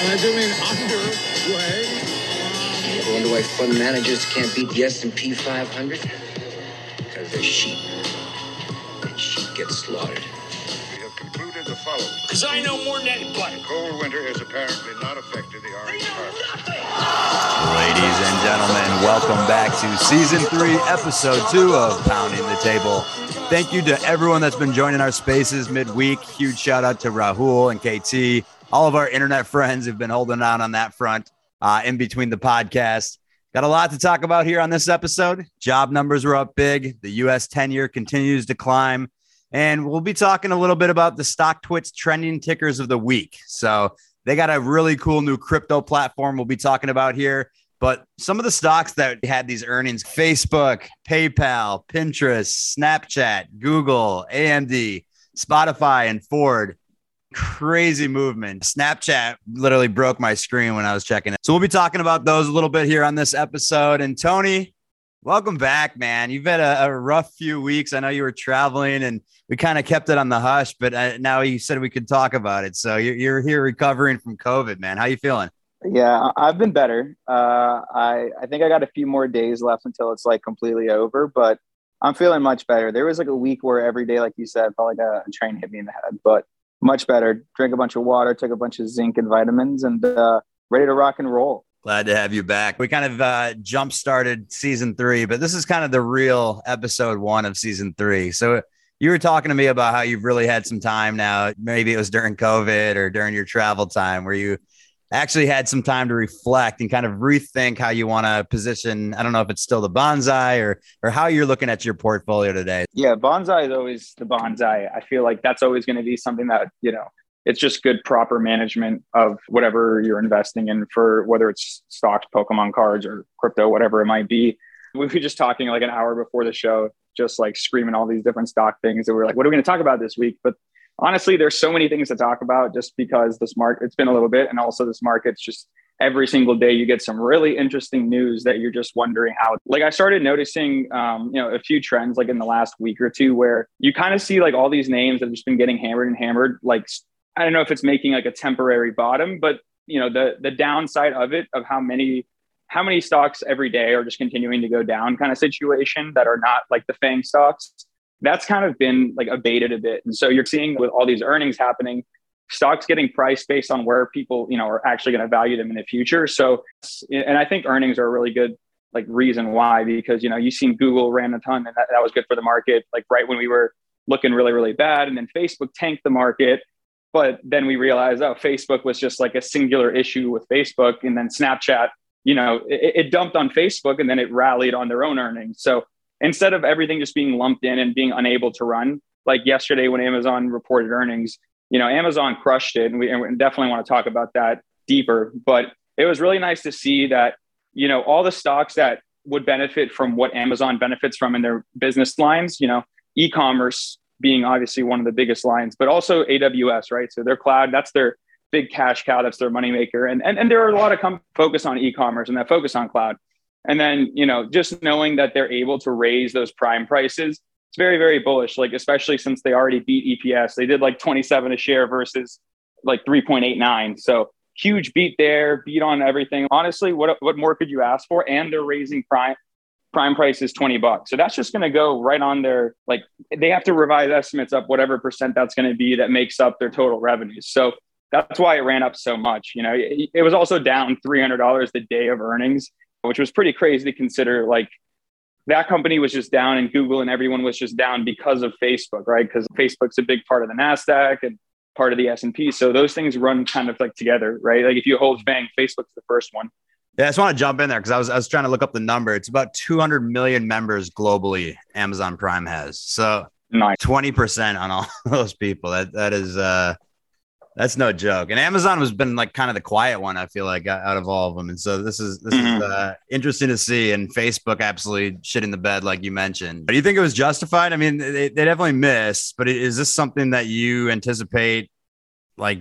and I do mean underway. I wonder why fund managers can't beat the S&P 500? Because they're sheep. And sheep get slaughtered. We have concluded the following. Because I know more than anybody. Cold winter has apparently not affected the orange harvest. Ladies and gentlemen, welcome back to season three, episode two of Pounding the Table. Thank you to everyone that's been joining our spaces midweek. Huge shout out to Rahul and KT, all of our internet friends who've been holding on on that front uh, in between the podcast. Got a lot to talk about here on this episode. Job numbers were up big. The U.S. 10 year continues to climb. And we'll be talking a little bit about the StockTwits trending tickers of the week. So they got a really cool new crypto platform we'll be talking about here. But some of the stocks that had these earnings Facebook, PayPal, Pinterest, Snapchat, Google, AMD, Spotify, and Ford. Crazy movement. Snapchat literally broke my screen when I was checking it. So we'll be talking about those a little bit here on this episode. And Tony, welcome back, man. You've had a, a rough few weeks. I know you were traveling and we kind of kept it on the hush, but uh, now you said we could talk about it. So you're, you're here recovering from COVID, man. How you feeling? Yeah, I've been better. Uh, I I think I got a few more days left until it's like completely over, but I'm feeling much better. There was like a week where every day, like you said, felt like a, a train hit me in the head, but much better. Drink a bunch of water, took a bunch of zinc and vitamins, and uh, ready to rock and roll. Glad to have you back. We kind of uh, jump started season three, but this is kind of the real episode one of season three. So you were talking to me about how you've really had some time now. Maybe it was during COVID or during your travel time where you actually had some time to reflect and kind of rethink how you want to position. I don't know if it's still the bonsai or or how you're looking at your portfolio today. Yeah, bonsai is always the bonsai. I feel like that's always going to be something that you know it's just good proper management of whatever you're investing in for whether it's stocks, Pokemon cards, or crypto, whatever it might be. We were just talking like an hour before the show, just like screaming all these different stock things. And we are like, what are we going to talk about this week? But honestly, there's so many things to talk about just because this market, it's been a little bit. And also, this market's just every single day you get some really interesting news that you're just wondering how. Like, I started noticing, um, you know, a few trends like in the last week or two where you kind of see like all these names that have just been getting hammered and hammered. Like, I don't know if it's making like a temporary bottom, but you know, the the downside of it of how many how many stocks every day are just continuing to go down kind of situation that are not like the FANG stocks that's kind of been like abated a bit. And so you're seeing with all these earnings happening, stocks getting priced based on where people, you know, are actually going to value them in the future. So, and I think earnings are a really good like reason why, because, you know, you've seen Google ran a ton and that, that was good for the market, like right when we were looking really, really bad. And then Facebook tanked the market. But then we realized, oh, Facebook was just like a singular issue with Facebook. And then Snapchat, you know, it, it dumped on Facebook and then it rallied on their own earnings. So instead of everything just being lumped in and being unable to run, like yesterday when Amazon reported earnings, you know, Amazon crushed it. And we, and we definitely want to talk about that deeper. But it was really nice to see that, you know, all the stocks that would benefit from what Amazon benefits from in their business lines, you know, e commerce being obviously one of the biggest lines, but also AWS, right? So their cloud, that's their big cash cow, that's their moneymaker. And, and, and there are a lot of com- focus on e commerce and that focus on cloud. And then, you know, just knowing that they're able to raise those prime prices, it's very, very bullish. Like, especially since they already beat EPS. They did like 27 a share versus like 3.89. So huge beat there, beat on everything. Honestly, what what more could you ask for? And they're raising prime prime price is 20 bucks. So that's just going to go right on their like they have to revise estimates up whatever percent that's going to be that makes up their total revenues. So that's why it ran up so much. You know, it, it was also down $300 the day of earnings which was pretty crazy to consider. Like that company was just down, and Google and everyone was just down because of Facebook, right? Because Facebook's a big part of the Nasdaq and part of the S and P. So those things run kind of like together, right? Like if you hold FANG, Facebook's the first one. Yeah, I just want to jump in there because I was I was trying to look up the number. It's about 200 million members globally. Amazon Prime has so twenty percent on all those people. That that is uh that's no joke. And Amazon has been like kind of the quiet one, I feel like, out of all of them. And so this is this mm-hmm. is uh, interesting to see. And Facebook absolutely shit in the bed, like you mentioned. Do you think it was justified? I mean, they, they definitely missed, but is this something that you anticipate, like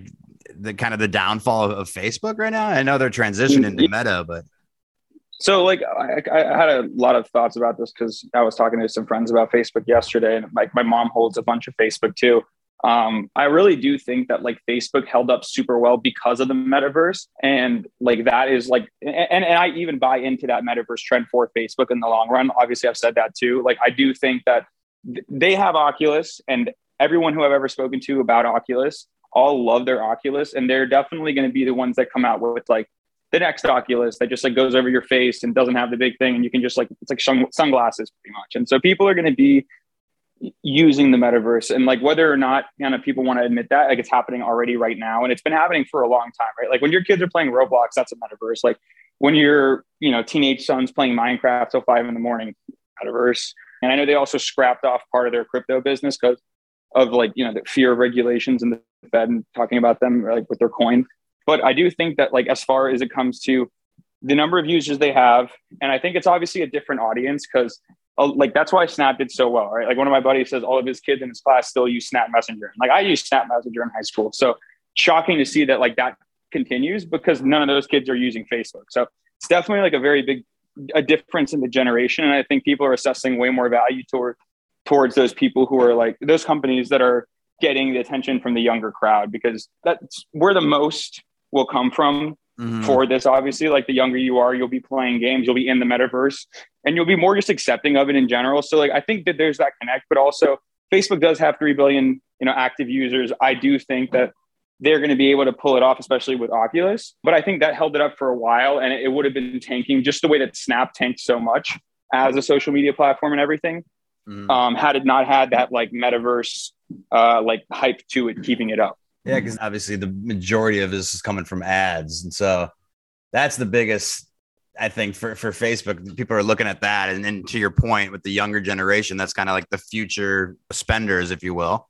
the kind of the downfall of, of Facebook right now? I know they're transitioning to Meta, but so like I, I, had a lot of thoughts about this because I was talking to some friends about Facebook yesterday, and like my mom holds a bunch of Facebook too. Um, I really do think that like Facebook held up super well because of the metaverse. And like that is like, and, and I even buy into that metaverse trend for Facebook in the long run. Obviously, I've said that too. Like, I do think that th- they have Oculus, and everyone who I've ever spoken to about Oculus all love their Oculus. And they're definitely going to be the ones that come out with like the next Oculus that just like goes over your face and doesn't have the big thing. And you can just like, it's like sunglasses pretty much. And so people are going to be using the metaverse. And like whether or not you know people want to admit that like it's happening already right now and it's been happening for a long time right? Like when your kids are playing roblox that's a metaverse. Like when your you know teenage son's playing minecraft till five in the morning metaverse. And i know they also scrapped off part of their crypto business because of like you know the fear of regulations and the fed and talking about them like with their coin. But i do think that like as far as it comes to the number of users they have and i think it's obviously a different audience because Oh, like that's why Snap did so well, right? Like one of my buddies says all of his kids in his class still use Snap Messenger. Like I use Snap Messenger in high school. So shocking to see that like that continues because none of those kids are using Facebook. So it's definitely like a very big a difference in the generation. And I think people are assessing way more value toward towards those people who are like those companies that are getting the attention from the younger crowd because that's where the most will come from mm-hmm. for this. Obviously, like the younger you are, you'll be playing games, you'll be in the metaverse, and you'll be more just accepting of it in general. So, like, I think that there's that connect, but also Facebook does have three billion, you know, active users. I do think that they're going to be able to pull it off, especially with Oculus. But I think that held it up for a while, and it would have been tanking just the way that Snap tanked so much as a social media platform and everything. Mm-hmm. Um, had it not had that like metaverse uh, like hype to it, keeping it up. Yeah, because obviously the majority of this is coming from ads, and so that's the biggest. I think for for Facebook, people are looking at that, and then to your point with the younger generation, that's kind of like the future spenders, if you will.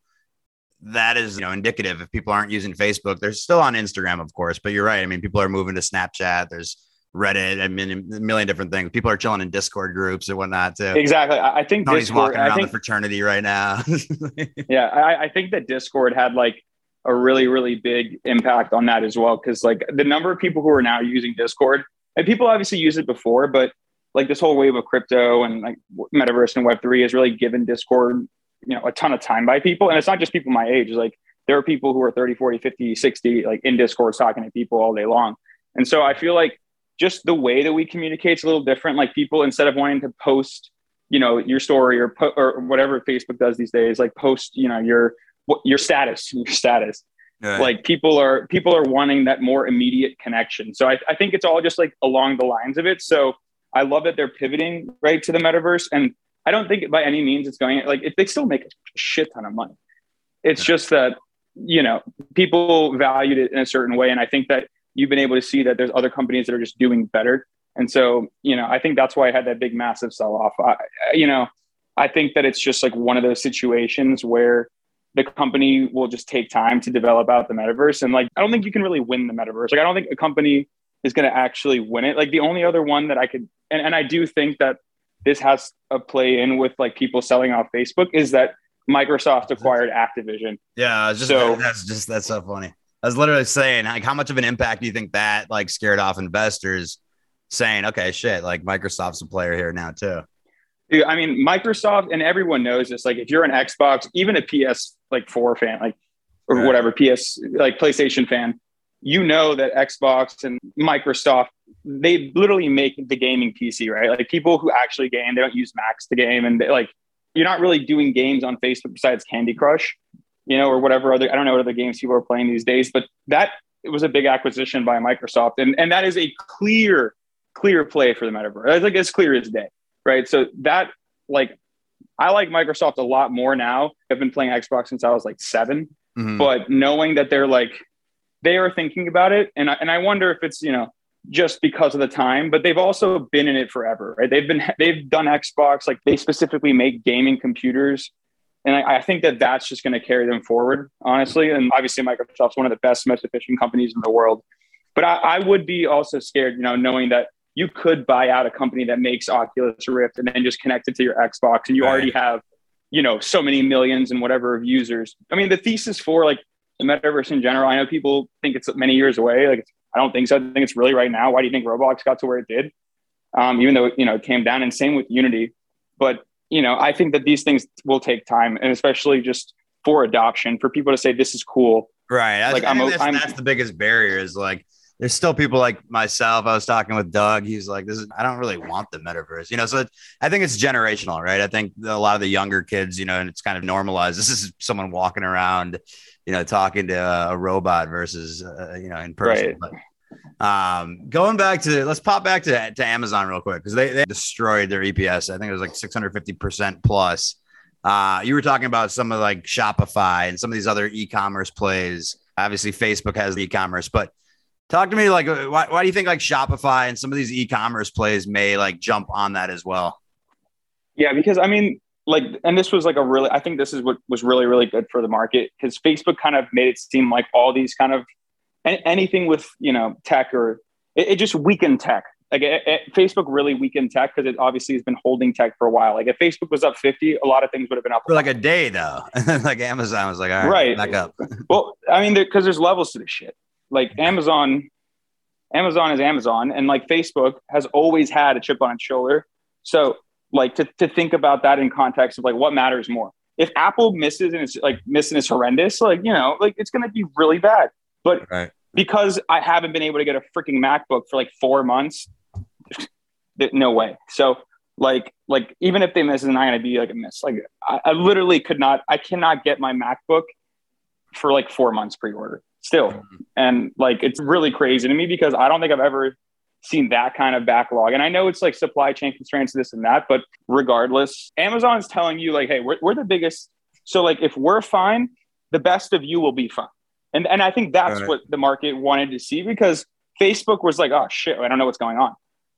That is, you know, indicative. If people aren't using Facebook, they're still on Instagram, of course. But you're right. I mean, people are moving to Snapchat. There's Reddit. I mean, a million different things. People are chilling in Discord groups and whatnot too. Exactly. I think Tony's Discord, walking around think, the fraternity right now. yeah, I, I, think that Discord had like a really really big impact on that as well. Because like the number of people who are now using discord and people obviously use it before but like this whole wave of crypto and like metaverse and web3 has really given discord you know a ton of time by people. And it's not just people my age. Like there are people who are 30 40 50 60 like in discord talking to people all day long. And so i feel like just the way that we communicate is a little different. Like people instead of wanting to post you know your story or po- or whatever facebook does these days like post you know your your status, your status. Right. Like people are people are wanting that more immediate connection. So I, I think it's all just like along the lines of it. So I love that they're pivoting right to the metaverse, and I don't think by any means it's going like if they still make a shit ton of money. It's yeah. just that you know people valued it in a certain way, and I think that you've been able to see that there's other companies that are just doing better. And so you know I think that's why I had that big massive sell off. I, You know I think that it's just like one of those situations where the company will just take time to develop out the metaverse. And like, I don't think you can really win the metaverse. Like, I don't think a company is going to actually win it. Like, the only other one that I could, and, and I do think that this has a play in with like people selling off Facebook is that Microsoft acquired Activision. Yeah, just so that's just that's so funny. I was literally saying, like, how much of an impact do you think that like scared off investors? Saying, okay, shit, like Microsoft's a player here now too. I mean, Microsoft and everyone knows this. Like, if you're an Xbox, even a PS like four fan, like or whatever PS like PlayStation fan, you know that Xbox and Microsoft they literally make the gaming PC, right? Like people who actually game, they don't use Macs to game, and they, like you're not really doing games on Facebook besides Candy Crush, you know, or whatever other I don't know what other games people are playing these days, but that it was a big acquisition by Microsoft, and and that is a clear clear play for the metaverse. It's like as clear as day right? So that like I like Microsoft a lot more now. I've been playing Xbox since I was like 7 mm-hmm. but knowing that they're like they are thinking about it, and I, and I wonder if it's you know just because of the time, but they've also been in it forever, right? They've been they've done Xbox, like they specifically make gaming computers, and I, I think that that's just going to carry them forward, honestly. And obviously, Microsoft's one of the best, most efficient companies in the world. But I, I would be also scared, you know, knowing that you could buy out a company that makes Oculus Rift and then just connect it to your Xbox, and you right. already have, you know, so many millions and whatever of users. I mean, the thesis for like the metaverse in general, I know people think it's many years away. Like, I don't think so. I think it's really right now. Why do you think Roblox got to where it did? Um, even though you know it came down, and same with Unity. But you know, I think that these things will take time, and especially just for adoption for people to say this is cool. Right. Like, I think that's, I'm- that's the biggest barrier is like there's still people like myself. I was talking with Doug. He's like, this is I don't really want the metaverse, you know. So it, I think it's generational, right? I think a lot of the younger kids, you know, and it's kind of normalized. This is someone walking around, you know, talking to a robot versus, uh, you know, in person. But, um, going back to let's pop back to, to Amazon real quick because they, they destroyed their EPS. I think it was like 650 percent plus. Uh, you were talking about some of like Shopify and some of these other e-commerce plays. Obviously, Facebook has e-commerce, but talk to me like why, why do you think like Shopify and some of these e-commerce plays may like jump on that as well? Yeah, because I mean, like, and this was like a really, I think this is what was really, really good for the market because Facebook kind of made it seem like all these kind of anything with, you know, tech or it, it just weakened tech. Like, it, it- Facebook really weakened tech because it obviously has been holding tech for a while. Like, if Facebook was up 50, a lot of things would have been up. For like a day though, and then like Amazon was like, all right, Right. back up. Well, I mean, because there's levels to this shit. Like Amazon, Amazon is Amazon, and like Facebook has always had a chip on its shoulder. So, like to to think about that in context of like what matters more. If Apple misses and it's like missing is horrendous, like you know, like it's gonna be really bad. But Right. because I haven't been able to get a freaking MacBook for like four months, no way. So like like even if they miss, it's not gonna be like a miss. Like I, I literally could not, I cannot get my MacBook for like four months pre-order still. Mm-hmm. And like it's really crazy to me because I don't think I've ever seen that kind of backlog. And I know it's like supply chain constraints, this and that, but regardless, Amazon's telling you like, hey, we're, we're the biggest. So like if we're fine, the best of you will be fine. And and I think that's Right. what the market wanted to see because Facebook was like, oh shit, I don't know what's going on.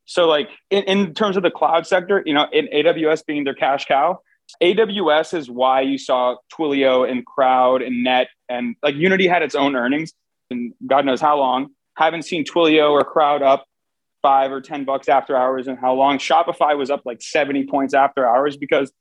So like in, in terms of the cloud sector, you know, in AWS being their cash cow, AWS is why you saw Twilio and Crowd and Net and like Unity had its own earnings and God knows how long. Haven't seen Twilio or Crowd up five or 10 bucks after hours and how long. Shopify was up like 70 points after hours because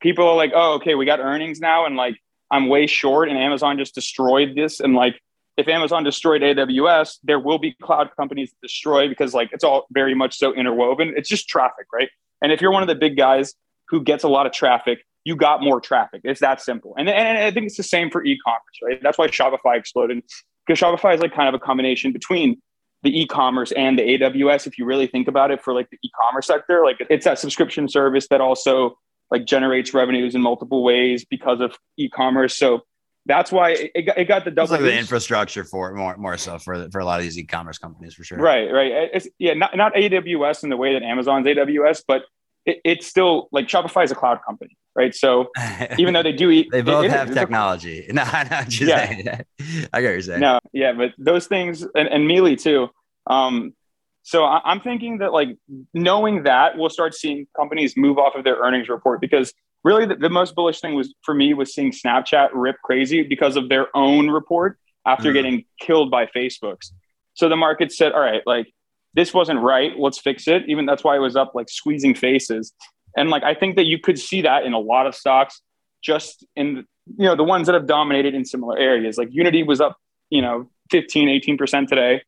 people are like, oh, okay, we got earnings now. And like, I'm way short and Amazon just destroyed this. And like, if Amazon destroyed AWS, there will be cloud companies that destroy because like it's all very much so interwoven. It's just traffic, right? And if you're one of the big guys who gets a lot of traffic, you got more traffic. It's that simple. And, and I think it's the same for e-commerce, right? That's why Shopify exploded because Shopify is like kind of a combination between the e-commerce and the AWS. If you really think about it for like the e-commerce sector, like it's that subscription service that also like generates revenues in multiple ways because of e-commerce. So that's why it, it got, it got the It's like the infrastructure for it more more so for for a lot of these e-commerce companies for sure. Right, right. It's yeah, not not AWS in the way that Amazon's AWS, but it, it's still like Shopify is a cloud company, right? So even though they do eat, they both it- it have is a- technology. No, no, just Yeah. saying. I get what you're saying. No, yeah, but those things and, and Mealy too. Um, so I, I'm thinking that like knowing that we'll start seeing companies move off of their earnings report because really the, the most bullish thing was for me was seeing Snapchat rip crazy because of their own report after Mhm. getting killed by Facebook's. So the market said, all right, like this wasn't right. Let's fix it. Even that's why it was up like squeezing faces. And like I think that you could see that in a lot of stocks, just in you know the ones that have dominated in similar areas. Like Unity was up, you know, 15, 18% today.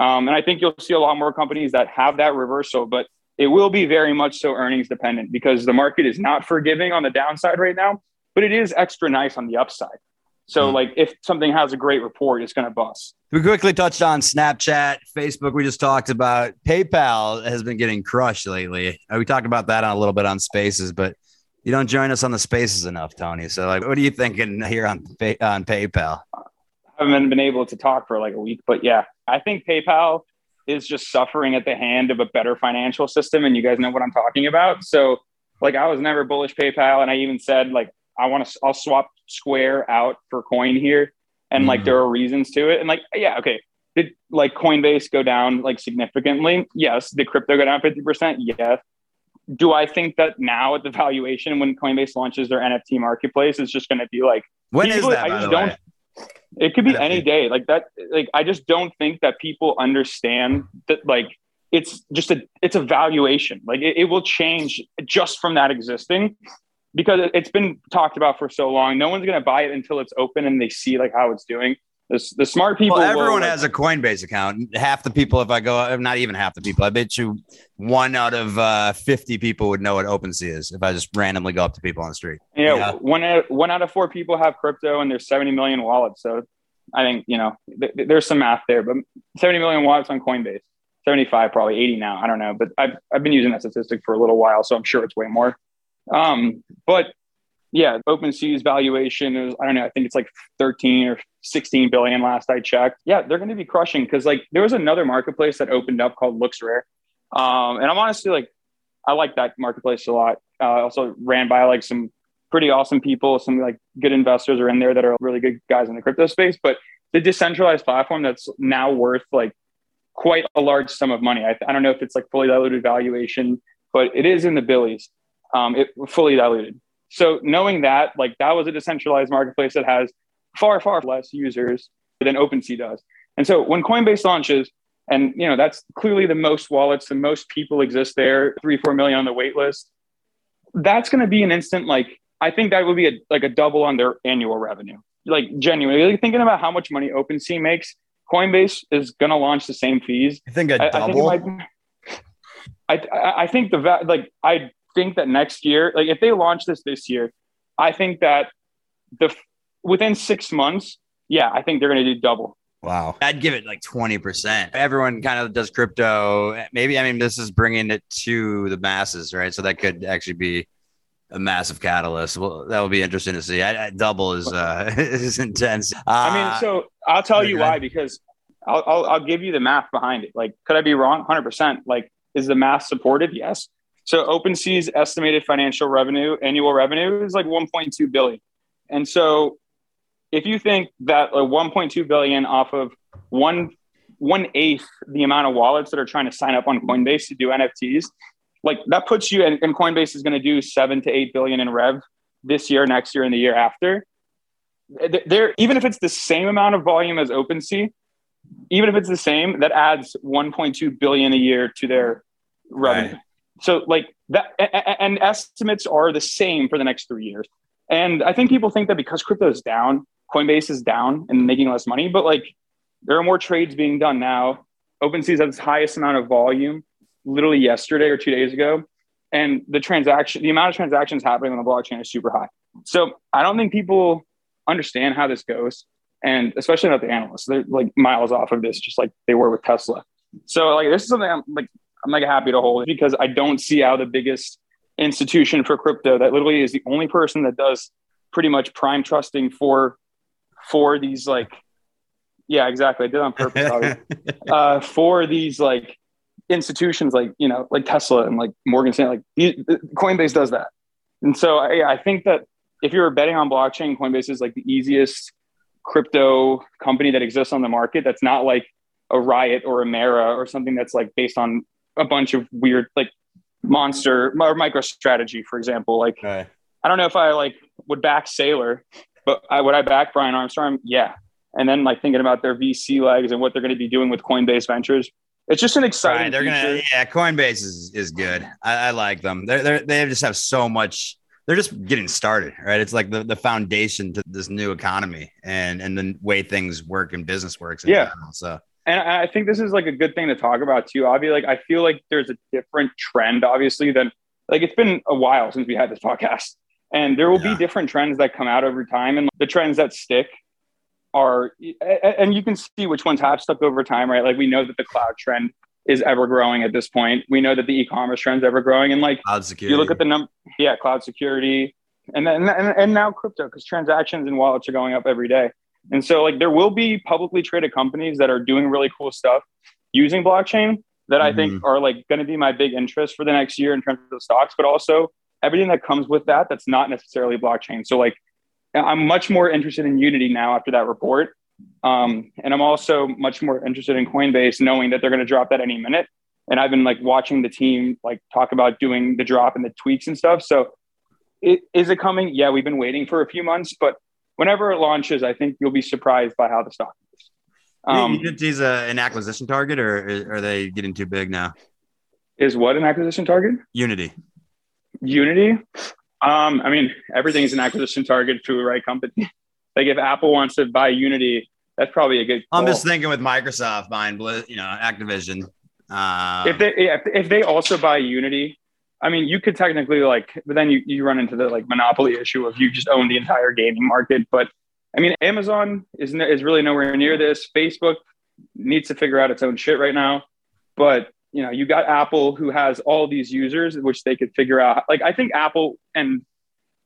Um, and I think you'll see a lot more companies that have that reversal, but it will be very much so earnings dependent because the market is not forgiving on the downside right now, but it is extra nice on the upside. So, Hmm. like, if something has a great report, it's going to bust. We quickly touched on Snapchat, Facebook. We just talked about PayPal has been getting crushed lately. Uh, We talked about that on a little bit on Spaces, but you don't join us on the Spaces enough, Tony. So, like, what are you thinking here on on PayPal? I haven't been able to talk for like a week, but yeah, I think PayPal is just suffering at the hand of a better financial system, and you guys know what I'm talking about. So, like, I was never bullish PayPal, and I even said like I want to, I'll swap Square out for Coin here, and like Mhm. there are reasons to it, and like yeah, okay, did like Coinbase go down like significantly? Yes. Did crypto go down fifty percent? Yes. Do I think that now at the valuation when Coinbase launches their NFT marketplace, it's just going to be like When is People- that? I just don't- way? it could be any day like that like i just don't think that people understand that like it's just a it's a valuation like it, it will change just from that existing because it- it's been talked about for so long no one's going to buy it until it's open and they see like how it's doing The, the smart people. Well, will, everyone like- has a Coinbase account. Half the people, if I go, not even half the people, I bet you one out of uh, 50 people would know what OpenSea is if I just randomly go up to people on the street. Yeah, Yeah. one out, one out of four people have crypto, and there's 70 million wallets. So I think you know th- th- there's some math there, but 70 million wallets on Coinbase, 75 probably 80 now. I don't know, but I've I've been using that statistic for a little while, so I'm sure it's way more. Um, but yeah, OpenSea's valuation is I don't know. I think it's like 13 or 16 billion last I checked. Yeah, they're going to be crushing because like there was another marketplace that opened up called LooksRare, um, and I'm honestly like I like that marketplace a lot. Uh, also ran by like some pretty awesome people. Some like good investors are in there that are really good guys in the crypto space. But the decentralized platform that's now worth like quite a large sum of money. I, I don't know if it's like fully diluted valuation, but it is in the billies. Um, it fully diluted. So knowing that, like that was a decentralized marketplace that has far, far less users than OpenSea does. And so when Coinbase launches, and you know that's clearly the most wallets, the most people exist there, three, four million on the wait list. That's going to be an instant like I think that would be a, like a double on their annual revenue. Like genuinely like thinking about how much money OpenSea makes, Coinbase is going to launch the same fees. You think a I, I think it double? might. I I I think the va- like I think that next year, like if they launch this this year, I think that the within six months, yeah, I think they're going to do double. Wow. I'd give it like 20%. Everyone kind of does crypto. Maybe, I mean, this is bringing it to the masses, right? So that could actually be a massive catalyst. Well, that would be interesting to see. I, I, double is uh, is intense. Uh, I mean, so I'll tell you why because I'll, I'll I'll give you the math behind it. Like, could I be wrong? Hundred percent. Like, is the math supported? Yes. So OpenSea's estimated financial revenue, annual revenue, is like 1.2 billion, and so if you think that uh, like 1.2 billion off of one one eighth the amount of wallets that are trying to sign up on Coinbase to do NFTs, like that puts you and, and Coinbase is going to do seven to eight billion in rev this year, next year, and the year after. There, even if it's the same amount of volume as OpenSea, even if it's the same, that adds 1.2 billion a year to their revenue. Right. So like that, and estimates are the same for the next three years. And I think people think that because crypto is down, Coinbase is down and making less money, but like there are more trades being done now. OpenSea's has its highest amount of volume literally yesterday or two days ago. And the transaction, the amount of transactions happening on the blockchain is super high. So I don't think people understand how this goes. And especially not the analysts. They're like miles off of this, just like they were with Tesla. So like this is something I'm like I'm like happy to hold it because I don't see how the biggest institution for crypto that literally is the only person that does pretty much prime trusting for for these like yeah exactly. I did on purpose uh, for these like institutions like you know like tesla and like morgan stanley like coinbase does that. And so I, I think that if you're betting on blockchain coinbase is like the easiest crypto company that exists on the market that's not like a riot or a mara or something that's like based on a bunch of weird like monster or microstrategy for example like Right. I don't know if I like would back Saylor, but I would I back Brian Armstrong? Yeah. And then like thinking about their VC legs and what they're going to be doing with Coinbase Ventures. It's just an exciting. Right, they're gonna yeah. Coinbase is, is good. I, I like them. They're they they just have so much. They're just getting started, right? It's like the, the foundation to this new economy and and the way things work and business works. Yeah. general. So and I think this is like a good thing to talk about too. Obviously, like I feel like there's a different trend, obviously, than like it's been a while since we had this podcast, and there will Yeah. be different trends that come out over time, and the trends that stick are, and you can see which ones have stuck over time, right? Like we know that the cloud trend is ever growing at this point. We know that the e-commerce trend is ever growing, and like cloud security. you look at the number, yeah, cloud security, and then and, and now crypto because transactions and wallets are going up every day. And so, like, there will be publicly traded companies that are doing really cool stuff using blockchain that I think are like going to be my big interest for the next year in terms of stocks, but also everything that comes with that that's not necessarily blockchain. So, like, I'm much more interested in Unity now after that report. Um, and I'm also much more interested in Coinbase, knowing that they're going to drop that any minute. And I've been like watching the team like talk about doing the drop and the tweaks and stuff. So, it, is it coming? Yeah, we've been waiting for a few months, but whenever it launches, I think you'll be surprised by how the stock is. Um, you think he's a, an acquisition target, or are they getting too big now? is what an acquisition target? Unity. Unity. Um, I mean, everything is an acquisition target to the right company. like if Apple wants to buy Unity, that's probably a good. I'm just thinking with Microsoft buying, you know, Activision. Uh, if they if, if they also buy Unity, I mean, you could technically like, but then you you run into the like monopoly issue of you just own the entire gaming market. But I mean, Amazon is is really nowhere near this. Facebook needs to figure out its own shit right now. But you know, you got Apple who has all these users, which they could figure out. Like, I think Apple and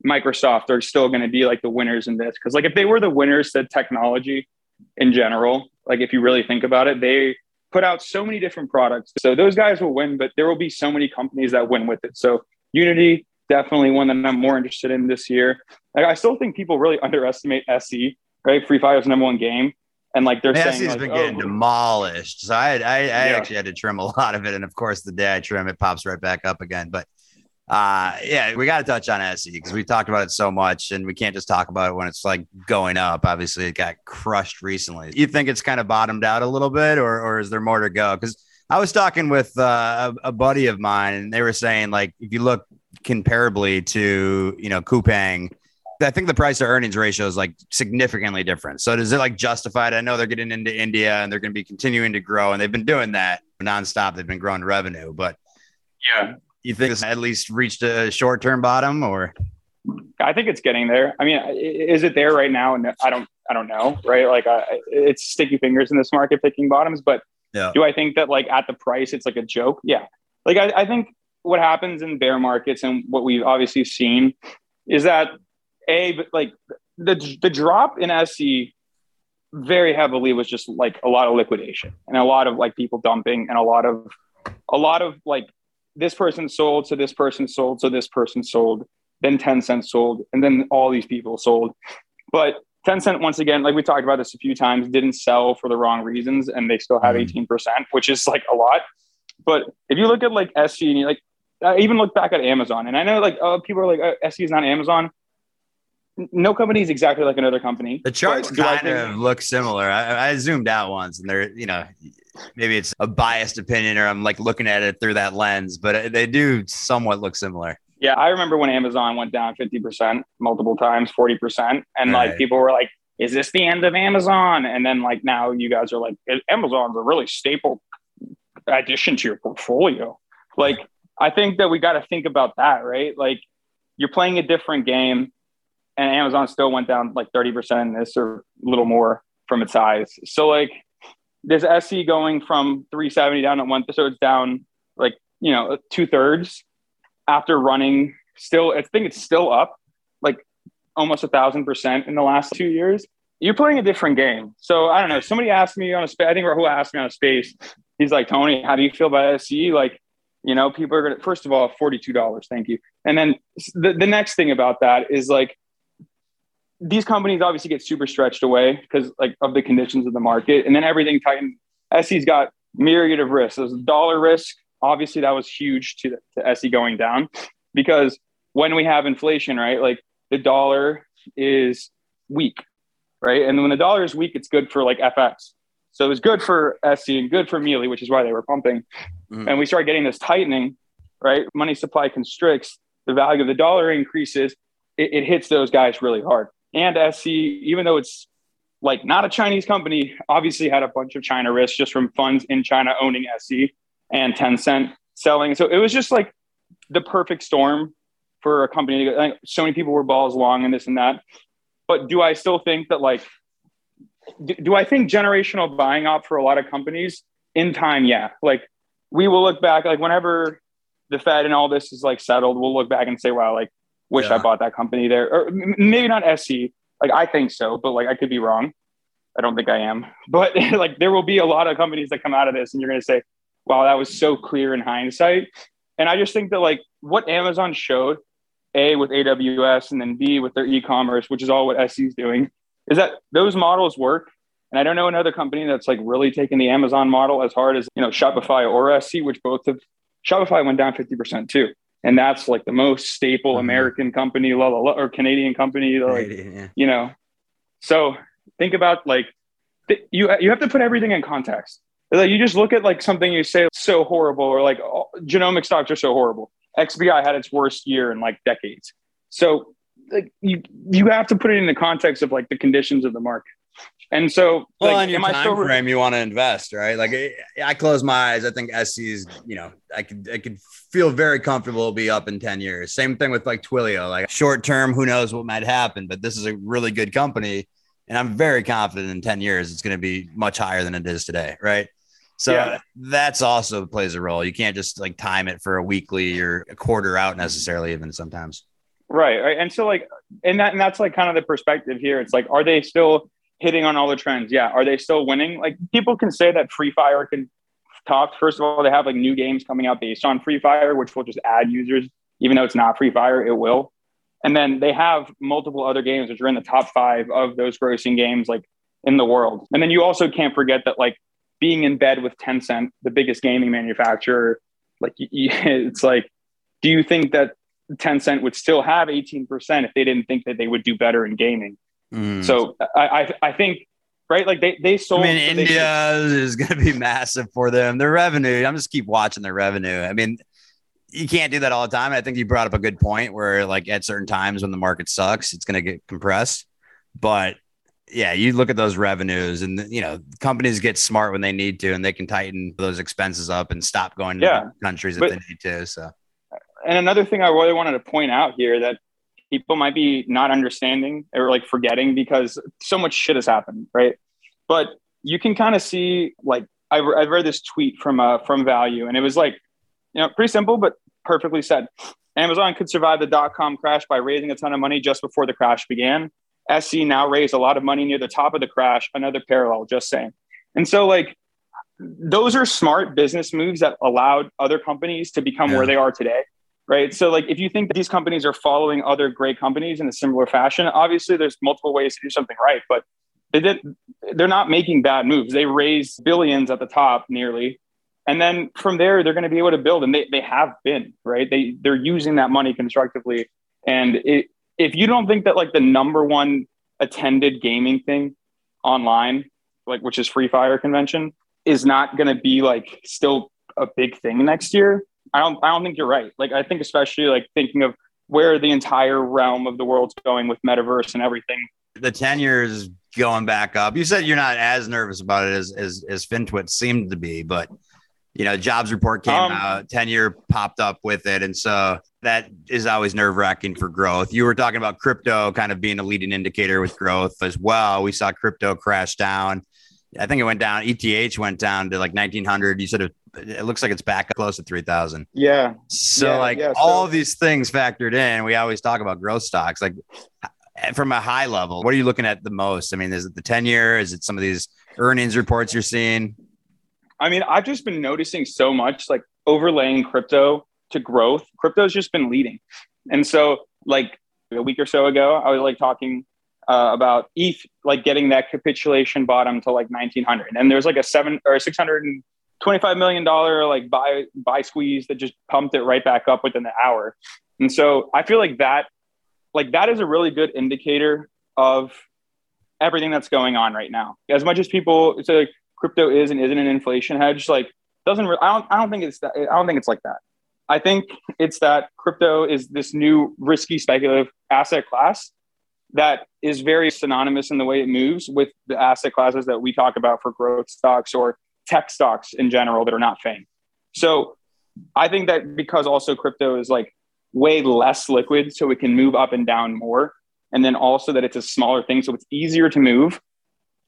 Microsoft are still going to be like the winners in this because, like, if they were the winners to technology in general, like if you really think about it, they put out so many different products. So those guys will win, but there will be so many companies that win with it. So Unity definitely one that I'm more interested in this year. Like, I still think people really underestimate SE, right? Free Fire's number one game. And like they're Messi's saying, like, been oh, getting demolished. So I, I, I Yeah. actually had to trim a lot of it, and of course, the day I trim, it pops right back up again. But uh, yeah, we got to touch on SE because we talked about it so much, and we can't just talk about it when it's like going up. Obviously, it got crushed recently. You think it's kind of bottomed out a little bit, or or is there more to go? Because I was talking with uh, a, a buddy of mine, and they were saying like if you look comparably to you know Coupang. I think the price to earnings ratio is like significantly different. So does it like justified? I know they're getting into India and they're going to be continuing to grow, and they've been doing that nonstop. They've been growing revenue, but yeah, you think this at least reached a short term bottom, or I think it's getting there. I mean, is it there right now? And I don't, I don't know, right? Like, I, it's sticky fingers in this market picking bottoms. But Yeah. do I think that like at the price, it's like a joke? Yeah. Like, I, I think what happens in bear markets and what we've obviously seen is that a, but like the the drop in SE very heavily was just like a lot of liquidation and a lot of like people dumping and a lot of a lot of like this person sold, so this person sold, so this person sold, then 10 cents sold, and then all these people sold. But Tencent, once again, like we talked about this a few times, didn't sell for the wrong reasons, and they still have Mhm. 18%, which is like a lot. But if you look at like SE, and you like, I even look back at Amazon, and I know like uh, people are like, uh, SC is not Amazon. No company is exactly like another company. the charts kind of look similar. I, I zoomed out once, and they're you know maybe it's a biased opinion, or I'm like looking at it through that lens, but uh, they do somewhat look similar. Yeah, I remember when Amazon went down 50% multiple times, 40%. And Right. like people were like, is this the end of Amazon? And then like now you guys are like, Amazon's a really staple addition to your portfolio. Like, I think that we got to think about that, right? Like, you're playing a different game, and Amazon still went down like 30% in this or a little more from its size. So, like, there's SE going from 370 down at one, so it's down like, you know, two thirds after running still, I think it's still up like almost a thousand percent in the last two years. You're playing a different game. So I don't know. Somebody asked me on a space, I think Rahul asked me on a space. He's like, Tony, how do you feel about SE? Like, you know, people are going to, first of all, $42. Thank you. And then the, the next thing about that is like, these companies obviously get super stretched away because like of the conditions of the market. And then everything tightened. SE's got myriad of risks. There's dollar risk. Obviously, that was huge to, to SE going down because when we have inflation, right, like the dollar is weak, right? And when the dollar is weak, it's good for like FX. So it was good for SE and good for Mealy, which is why they were pumping. Mhm. And we start getting this tightening, right? Money supply constricts, the value of the dollar increases, it, it hits those guys really hard. And SE, even though it's like not a Chinese company, obviously had a bunch of China risks just from funds in China owning SE and Tencent selling. So it was just like the perfect storm for a company. to- Like, so many people were balls long and this and that. But do I still think that like, do, do I think generational buying up for a lot of companies in time? Yeah. Like we will look back, like whenever the Fed and all this is like settled, we'll look back and say, wow, like wish I bought that company there. Or maybe not SE. Like I think so, but like I could be wrong. I don't think I am. But like there will be a lot of companies that come out of this and you're going to say, wow, that was so clear in hindsight. And I just think that like what Amazon showed, A, with AWS, and then B, with their e commerce, which is all what SE is doing, is that those models work. And I don't know another company that's like really taking the Amazon model as hard as, you know, Shopify or SE, which both have, Shopify went down 50% too. And that's like the most staple Mhm. American company, la, la, la, or Canadian company. Like, Yeah. you know so think about like th- you you have to put everything in context like you just look at like something you say so horrible or like oh, genomic stocks are so horrible xbi had its worst year in like decades so like you you have to put it in the context of like the conditions of the market And so, well, like, in your am I time still frame, you want to invest, right? Like I, I close my eyes. I think SE is, you know, I could, I could feel very comfortable it'll be up in 10 years. Same thing with like Twilio, like short term, who knows what might happen, but this is a really good company. And I'm very confident in 10 years, it's going to be much higher than it is today. Right. So Yeah. that's also plays a role. You can't just like time it for a weekly or a quarter out necessarily, even sometimes. Right, right. And so like and that and that's like kind of the perspective here. It's like, are they still hitting on all the trends? Yeah. Are they still winning? Like people can say that Free Fire can talk. First of all, they have like new games coming out based on Free Fire, which will just add users, even though it's not Free Fire, it will. And then they have multiple other games which are in the top five of those grossing games like in the world. And then you also can't forget that like being in bed with Tencent, the biggest gaming manufacturer, like it's like, do you think that Tencent would still have 18% if they didn't think that they would do better in gaming? Mm. So I, I, I think, right? Like they, they sold. I mean, so India is going to be massive for them. Their revenue, I'm just keep watching their revenue. I mean, you can't do that all the time. I think you brought up a good point where, like, at certain times when the market sucks, it's going to get compressed. But yeah, you look at those revenues, and you know, companies get smart when they need to, and they can tighten those expenses up and stop going to Yeah, countries if but- they need to. So and another thing I really wanted to point out here that people might be not understanding or like forgetting because so much shit has happened, right? But you can kind of see like I, I read this tweet from uh, from Value, and it was like you know pretty simple but perfectly said. Amazon could survive the dot com crash by raising a ton of money just before the crash began. SE now raised a lot of money near the top of the crash. Another parallel, just saying. And so like those are smart business moves that allowed other companies to become Yeah. where they are today right? So like if you think that these companies are following other great companies in a similar fashion obviously there's multiple ways to do something right but they did they're not making bad moves. They raised billions at the top nearly. And then from there they're going to be able to build and they, they have been right? They they're using that money constructively. And it, if you don't think that like the number one attended gaming thing online like which is free fire convention is not going to be like still a big thing next year i don't i don't think you're right like i think especially like thinking of where the entire realm of the world's going with metaverse and everything the 10 years going back up. You said you're not as nervous about it as as, as FinTwit seemed to be, but you know, jobs report came Um, out, tenure popped up with it. And so that is always nerve wracking for growth. You were talking about crypto kind of being a leading indicator with growth as well. We saw crypto crash down. I think it went down. ETH went down to like 1900. You said it, it looks like it's back up close to 3000. yeah So Yeah, like yeah, all so- of these things factored in, we always talk about growth stocks. Like from a high level, what are you looking at the most? I mean, is it the 10 year? Is it some of these earnings reports you're seeing? I mean, I've just been noticing so much like overlaying crypto to growth. Crypto's just been leading. And so, like a week or so ago, I was like talking uh, about ETH, like getting that capitulation bottom to like 1900. And there's like a seven or $625 million like buy, buy squeeze that just pumped it right back up within the hour. And so I feel like that, like that is a really good indicator of everything that's going on right now. As much as people say like, crypto is and isn't an inflation hedge like doesn't re- I don't I don't think it's that I don't think it's like that. I think it's that crypto is this new risky speculative asset class that is very synonymous in the way it moves with the asset classes that we talk about for growth stocks or tech stocks in general that are not FANG. So I think that because also crypto is like way less liquid so it can move up and down more and then also that it's a smaller thing so it's easier to move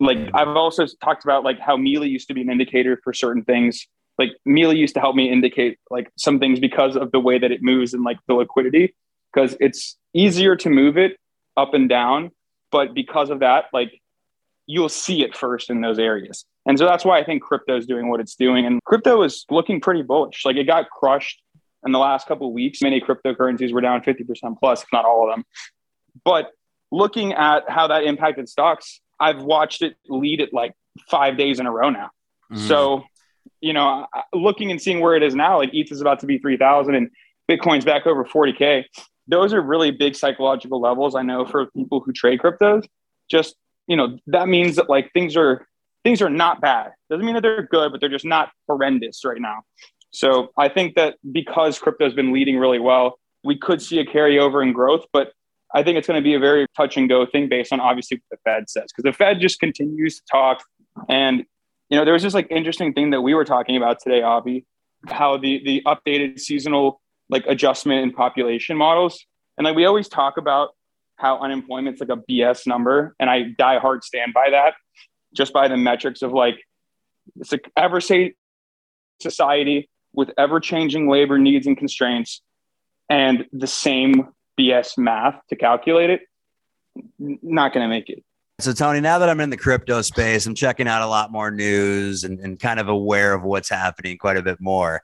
like I've also talked about like how Mealy used to be an indicator for certain things. Like Mealy used to help me indicate like some things because of the way that it moves and like the liquidity, because it's easier to move it up and down. But because of that, like you'll see it first in those areas. And so that's why I think crypto is doing what it's doing. And crypto is looking pretty bullish. Like it got crushed in the last couple of weeks. Many cryptocurrencies were down 50% plus, if not all of them. But looking at how that impacted stocks, I've watched it lead it like five days in a row now. Mm. So, you know, looking and seeing where it is now, like ETH is about to be 3,000 and Bitcoin's back over 40K. Those are really big psychological levels. I know for people who trade cryptos, just, you know, that means that like things are, things are not bad. Doesn't mean that they're good, but they're just not horrendous right now. So I think that because crypto has been leading really well, we could see a carryover in growth, but I think it's going to be a very touch and go thing based on obviously what the Fed says, because the Fed just continues to talk. And, you know, there was this like interesting thing that we were talking about today, Avi, how the, the updated seasonal like adjustment in population models. And like we always talk about how unemployment's like a BS number. And I die hard stand by that just by the metrics of like it's like ever society with ever changing labor needs and constraints and the same BS math to calculate it, not going to make it. So, Tony, now that I'm in the crypto space, I'm checking out a lot more news and, and kind of aware of what's happening quite a bit more.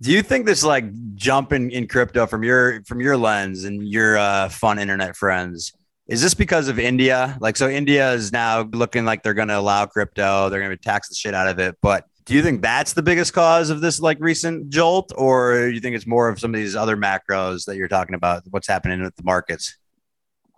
Do you think this like jump in, in crypto from your from your lens and your uh, fun internet friends is this because of India? Like, so India is now looking like they're going to allow crypto. They're going to tax the shit out of it. But do you think that's the biggest cause of this like recent jolt, or do you think it's more of some of these other macros that you're talking about? What's happening with the markets?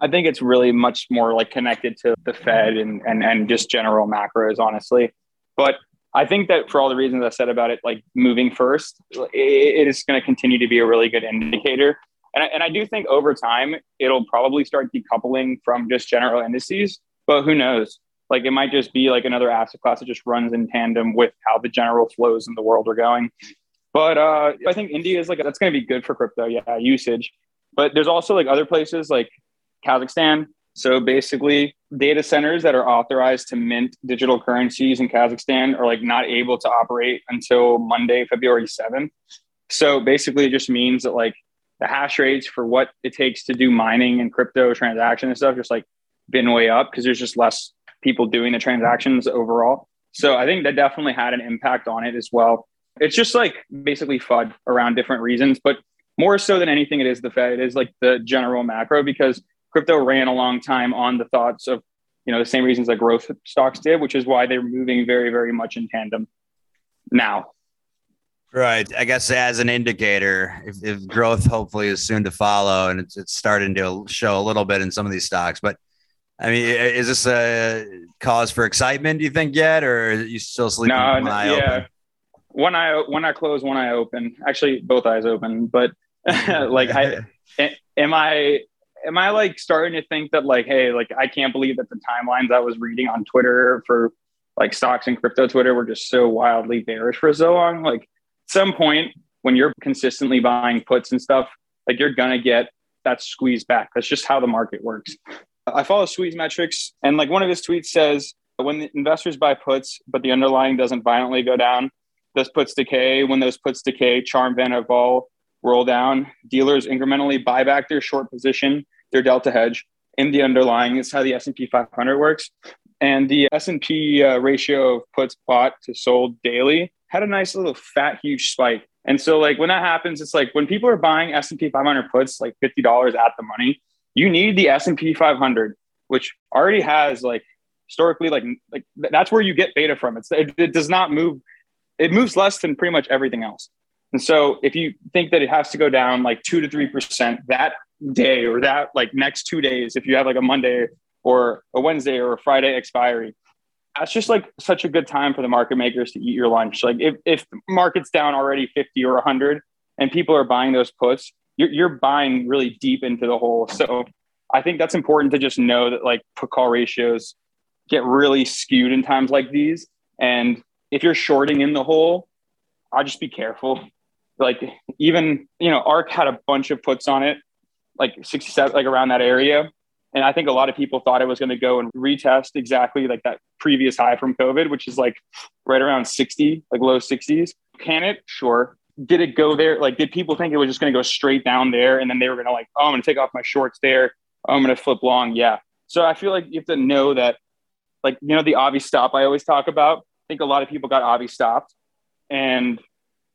I think it's really much more like connected to the Fed and and and just general macros, honestly. But I think that for all the reasons I said about it, like moving first, it is going to continue to be a really good indicator. And I, and I do think over time it'll probably start decoupling from just general indices, but who knows? Like it might just be like another asset class that just runs in tandem with how the general flows in the world are going. But uh, I think India is like that's going to be good for crypto, yeah, usage. But there's also like other places like Kazakhstan. So basically, data centers that are authorized to mint digital currencies in Kazakhstan are like not able to operate until Monday, February 7th. So basically, it just means that like the hash rates for what it takes to do mining and crypto transaction and stuff just like been way up because there's just less people doing the transactions overall. So I think that definitely had an impact on it as well. It's just like basically FUD around different reasons, but more so than anything, it is the Fed. It is like the general macro because crypto ran a long time on the thoughts of, you know, the same reasons that growth stocks did, which is why they're moving very, very much in tandem now. Right. I guess as an indicator, if, if growth hopefully is soon to follow and it's, it's starting to show a little bit in some of these stocks, but I mean, is this a cause for excitement? Do you think yet, or are you still sleeping? No, one eye yeah. Open? One eye, one eye closed, one eye open. Actually, both eyes open. But like, I am I am I like starting to think that like, hey, like I can't believe that the timelines I was reading on Twitter for like stocks and crypto Twitter were just so wildly bearish for so long. Like, some point when you're consistently buying puts and stuff, like you're gonna get that squeeze back. That's just how the market works. I follow Squeeze Metrics, and like one of his tweets says, when the investors buy puts, but the underlying doesn't violently go down, those puts decay. When those puts decay, charm van vol roll down. Dealers incrementally buy back their short position, their delta hedge in the underlying. It's how the S&P 500 works. And the S&P uh, ratio of puts bought to sold daily had a nice little fat, huge spike. And so like when that happens, it's like when people are buying S&P 500 puts like $50 at the money, you need the S&P 500, which already has like historically like like that's where you get beta from. It's it, it does not move. It moves less than pretty much everything else. And so if you think that it has to go down like two to three percent that day or that like next two days, if you have like a Monday or a Wednesday or a Friday expiry, that's just like such a good time for the market makers to eat your lunch. Like if if the market's down already 50 or 100 and people are buying those puts, you're, you're buying really deep into the hole. So I think that's important to just know that like put call ratios get really skewed in times like these. And if you're shorting in the hole, I'll just be careful. Like even, you know, ARKK had a bunch of puts on it, like 67, like around that area. And I think a lot of people thought it was going to go and retest exactly like that previous high from COVID, which is like right around 60, like low 60s. Can it? Sure did it go there? Like, did people think it was just going to go straight down there and then they were going to like, oh, I'm going to take off my shorts there. Oh, I'm going to flip long. Yeah. So I feel like you have to know that, like, you know, the Avi stop I always talk about. I think a lot of people got Avi stopped, and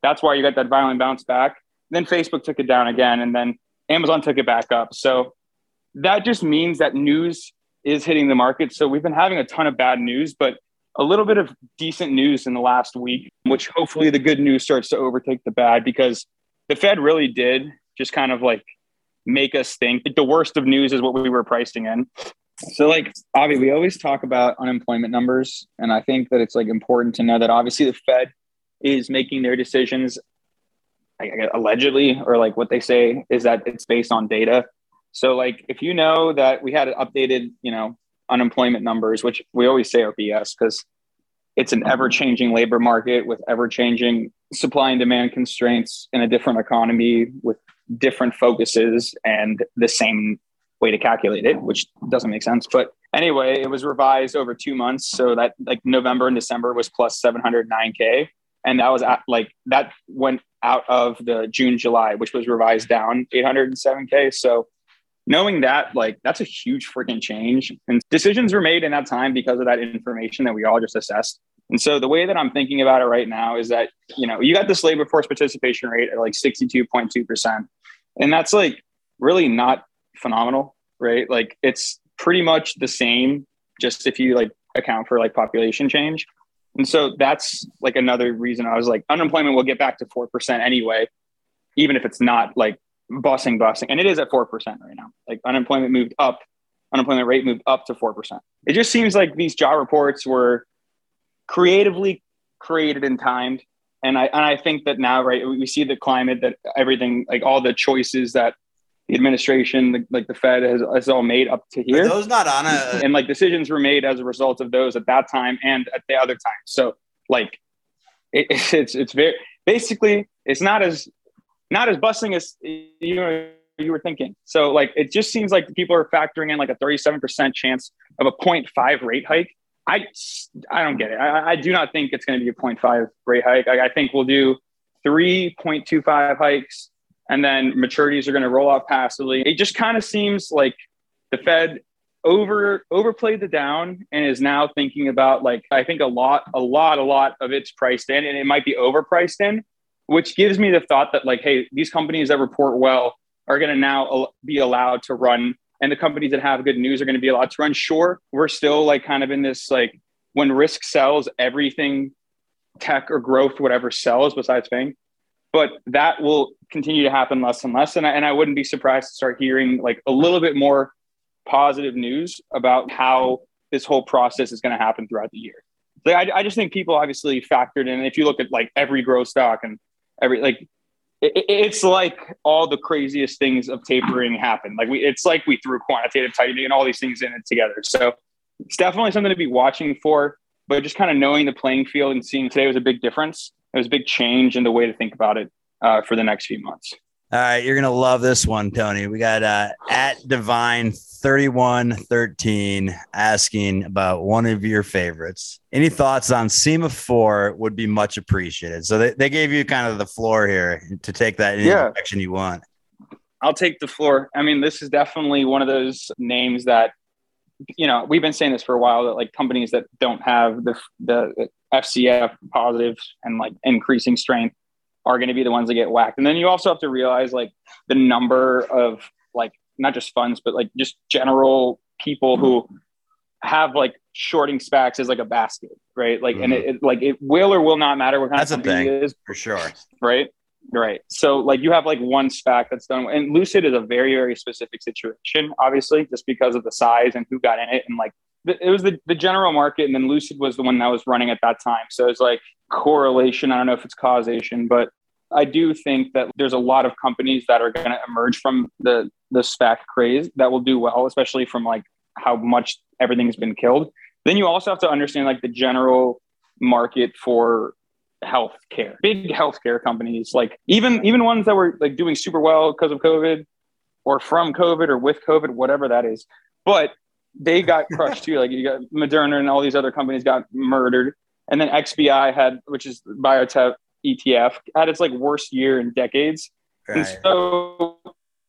that's why you got that violent bounce back. Then Facebook took it down again, and then Amazon took it back up. So that just means that news is hitting the market. So we've been having a ton of bad news, but a little bit of decent news in the last week, which hopefully the good news starts to overtake the bad because the Fed really did just kind of like make us think the worst of news is what we were pricing in. So, like, Avi, we always talk about unemployment numbers. And I think that it's like important to know that obviously the Fed is making their decisions allegedly, or like what they say is that it's based on data. So like if you know that we had updated, you know, unemployment numbers, which we always say are BS because it's an ever changing labor market with ever changing supply and demand constraints in a different economy with different focuses and the same way to calculate it, which doesn't make sense. But anyway, it was revised over two months. So that like November and December was plus 709K. And that was at, like, that went out of the June, July, which was revised down 807K. So knowing that, like, that's a huge freaking change. And decisions were made in that time because of that information that we all just assessed. And so the way that I'm thinking about it right now is that, you know, you got this labor force participation rate at like 62.2%. And that's like really not phenomenal, right? Like it's pretty much the same, just if you like account for like population change. And so that's like another reason I was like, unemployment will get back to 4% anyway, even if it's not like busing, busing. And it is at 4% right now. Like unemployment moved up, unemployment rate moved up to 4%. It just seems like these job reports were creatively created and timed. And I, and I think that now, right, we see the climate that everything, like all the choices that the administration, the, like the Fed has, has all made up to here. Are those not on a and like decisions were made as a result of those at that time and at the other time. So like it, it's it's very basically it's not as not as busting as you know you were thinking. So like it just seems like people are factoring in like a 37% chance of a 0.5 rate hike. I I don't get it. I, I do not think it's going to be a 0.5 rate hike. I, I think we'll do 3.25 hikes and then maturities are going to roll off passively. It just kind of seems like the Fed over overplayed the down and is now thinking about like I think a lot, a lot, a lot of it's priced in, and it might be overpriced in, which gives me the thought that like, hey, these companies that report well are going to now be allowed to run, and the companies that have good news are going to be allowed to run. Sure, we're still like kind of in this like when risk sells, everything tech or growth, whatever sells besides FANG but that will continue to happen less and less. And I, and I wouldn't be surprised to start hearing like a little bit more positive news about how this whole process is going to happen throughout the year. Like, I, I just think people obviously factored in. If you look at like every growth stock and every like, it, it's like all the craziest things of tapering happen. Like we, it's like we threw quantitative tightening and all these things in it together. So it's definitely something to be watching for. But just kind of knowing the playing field and seeing today was a big difference it was a big change in the way to think about it uh, for the next few months. All right, you're gonna love this one, Tony. We got uh, at Divine thirty one thirteen asking about one of your favorites. Any thoughts on Sema4 would be much appreciated. So they, they gave you kind of the floor here to take that in yeah. the direction you want. I'll take the floor. I mean, this is definitely one of those names that you know we've been saying this for a while that like companies that don't have the the FCF and like increasing strength are going to be the ones that get whacked. And then you also have to realize like the number of like not just funds, but like just general people who have like shorting SPACs as like a basket, right? Like, mm-hmm. and it, it, like it will or will not matter what kind that's of company it is for sure, right? Right. So like you have like one SPAC that's done, and Lucid is a very very specific situation, obviously, just because of the size and who got in it, and like it was the, the general market, and then Lucid was the one that was running at that time. So it's like correlation. I don't know if it's causation, but I do think that there's a lot of companies that are going to emerge from the the SPAC craze that will do well, especially from like how much everything's been killed. Then you also have to understand like the general market for healthcare. Big healthcare companies, like even even ones that were like doing super well because of COVID or from COVID or with COVID, whatever that is. But they got crushed too. Like you got Moderna and all these other companies got murdered. And then XBI had, which is biotech ETF, had its like worst year in decades. Right. And so,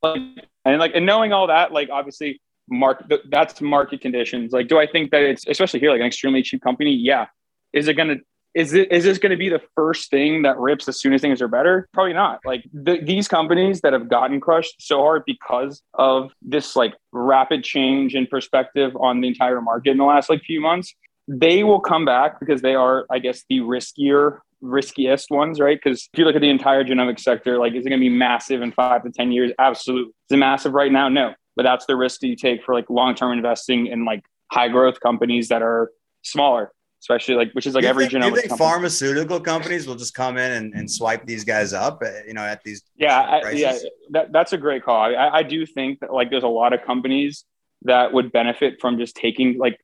like, and like, and knowing all that, like obviously, market that's market conditions. Like, do I think that it's especially here like an extremely cheap company? Yeah. Is it going to is it is this going to be the first thing that rips as soon as things are better? Probably not. Like the, these companies that have gotten crushed so hard because of this like rapid change in perspective on the entire market in the last like few months, they will come back because they are, I guess, the riskier riskiest ones, right? Because if you look at the entire genomic sector, like is it going to be massive in five to ten years? Absolutely. Is it massive right now? No, but that's the risk that you take for like long term investing in like high growth companies that are smaller especially like which is like you every think, you think company. pharmaceutical companies will just come in and, and swipe these guys up, uh, you know, at these yeah I, yeah that, that's a great call. I, I do think that like there's a lot of companies that would benefit from just taking like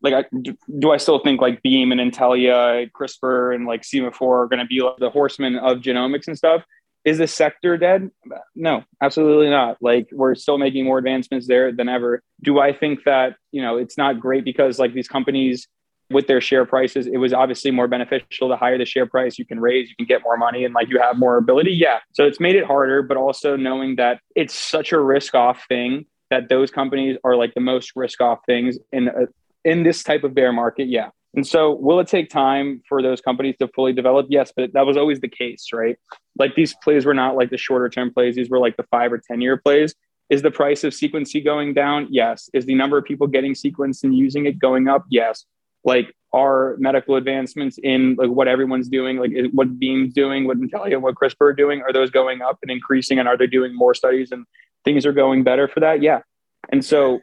like I, do, do i still think like beam and intellia crispr and like Sema4 are going to be like the horsemen of genomics and stuff? Is the sector dead? No absolutely not. Like we're still making more advancements there than ever. Do i think that you know it's not great because like these companies with their share prices, it was obviously more beneficial. The higher the share price you can raise, you can get more money and like you have more ability. Yeah. So it's made it harder, but also knowing that it's such a risk off thing that those companies are like the most risk off things in a, in this type of bear market. Yeah. And so will it take time for those companies to fully develop? Yes, but that was always the case, right? Like these plays were not like the shorter term plays. These were like the five or 10 year plays. Is the price of sequencing going down? Yes. Is the number of people getting sequenced and using it going up? Yes like are medical advancements in like what everyone's doing like what beam's doing what intellia what crispr are doing are those going up and increasing and are they doing more studies and things are going better for that? Yeah. And so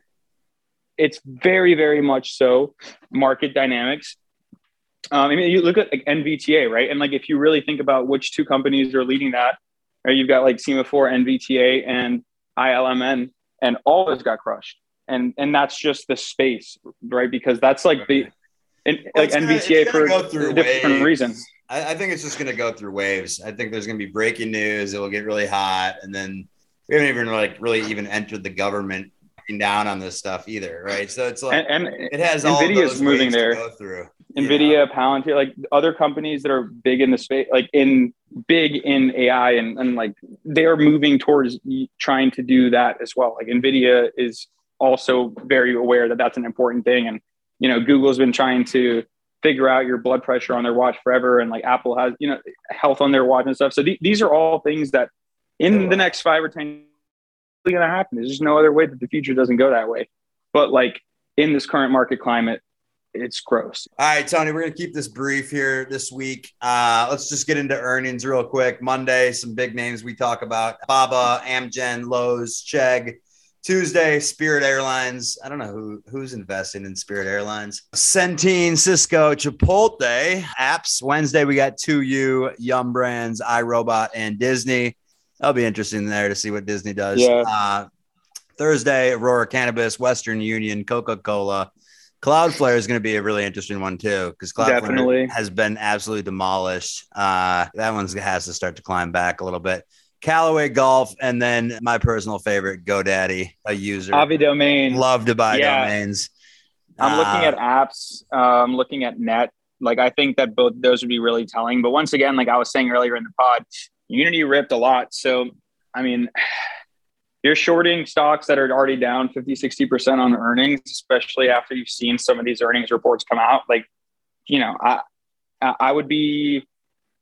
it's very very much so market dynamics. Um, i mean you look at like nvta right? And like if you really think about which two companies are leading that right, you've got like Sema4 nvta and ilmn and all those got crushed. And and that's just the space right? Because that's like the and Well, like gonna- NVTA for go different waves. reasons. I, I think it's just going to go through waves. I think there's going to be breaking news. It will get really hot, and then we haven't even like really even entered the government down on this stuff either, right? So it's like And, and it has all Nvidia's moving there. go through. Nvidia? Palantir, like other companies that are big in the space, like in big in AI, and, and like they are moving towards trying to do that as well. Like Nvidia is also very aware that that's an important thing, and you know Google's been trying to figure out your blood pressure on their watch forever, and like Apple has you know health on their watch and stuff. So th- these are all things that in the next five or ten going to happen. There's just no other way that the future doesn't go that way. But like in this current market climate, it's gross. All right, Tony, we're going to keep this brief here this week. Uh, let's just get into earnings real quick. Monday, some big names we talk about Baba, Amgen, Lowe's, Chegg. Tuesday, Spirit Airlines. I don't know who who's investing in Spirit Airlines. Centene, Cisco, Chipotle, apps. Wednesday, we got 2U, Yum Brands, iRobot, and Disney. That'll be interesting there to see what Disney does. Yeah. Uh, Thursday, Aurora Cannabis, Western Union, Coca Cola. Cloudflare is going to be a really interesting one too because Cloudflare Definitely. has been absolutely demolished. Uh, that one has to start to climb back a little bit. Callaway Golf, and then my personal favorite, GoDaddy, a user. Avi Domain. Love to buy Yeah. domains. I'm looking Uh, at apps. Uh, I'm looking at net. Like I think that both those would be really telling. But once again, like I was saying earlier in the pod, Unity ripped a lot. So I mean, you're shorting stocks that are already down 50, 60% on earnings, especially after you've seen some of these earnings reports come out. Like, you know, I I would be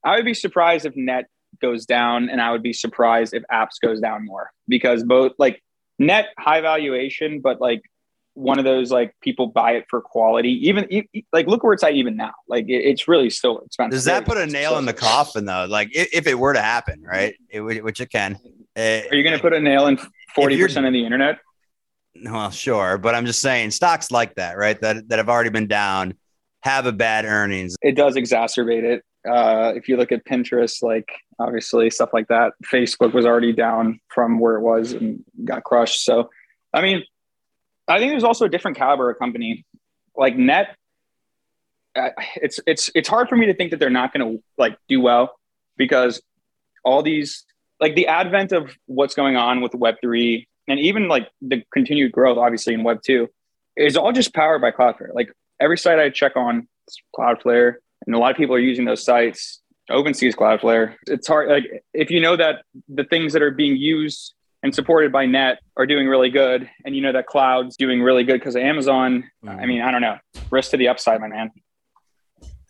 I would be surprised if net goes down, and I would be surprised if apps goes down more because both like net high valuation, but like one of those like people buy it for quality. Even like look where it's at even now. Like it, it's really still expensive. Does that put a nail in the coffin though? Like if, if it were to happen, right? It, would- which it can. Uh, Are you going to put a nail in forty percent of the internet? Well, sure, but I'm just saying stocks like that, right? That that have already been down, have a bad earnings. It does exacerbate it. Uh, if you look at Pinterest, like obviously stuff like that, Facebook was already down from where it was and got crushed. So, I mean, I think there's also a different caliber of company, like Net. Uh, it's it's it's hard for me to think that they're not going to like do well because all these like the advent of what's going on with Web three and even like the continued growth, obviously in Web two, is all just powered by Cloudflare. Like every site I check on, Cloudflare, and a lot of people are using those sites. OpenSea is Cloudflare. It's hard. Like if you know that the things that are being used and supported by Net are doing really good, and you know that Cloud's doing really good because of Amazon. Mm-hmm. I mean, I don't know. Risk to the upside, my man.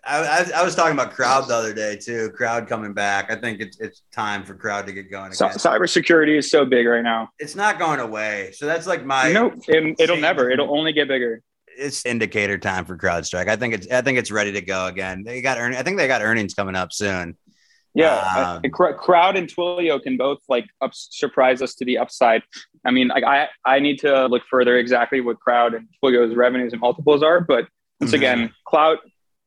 I, I, I was talking about crowd the other day too. Crowd coming back. I think it's it's time for crowd to get going So, again. cybersecurity is so big right now. it's not going away. So that's like my no, it, it'll never. It'll only get bigger. It's indicator time for CrowdStrike. I think it's I think it's ready to go again. They got earn, I think they got earnings coming up soon. Yeah, Um, uh, Crowd and Twilio can both like up- surprise us to the upside. I mean, like I I need to look further exactly what Crowd and Twilio's revenues and multiples are, but once Mhm. again, Cloud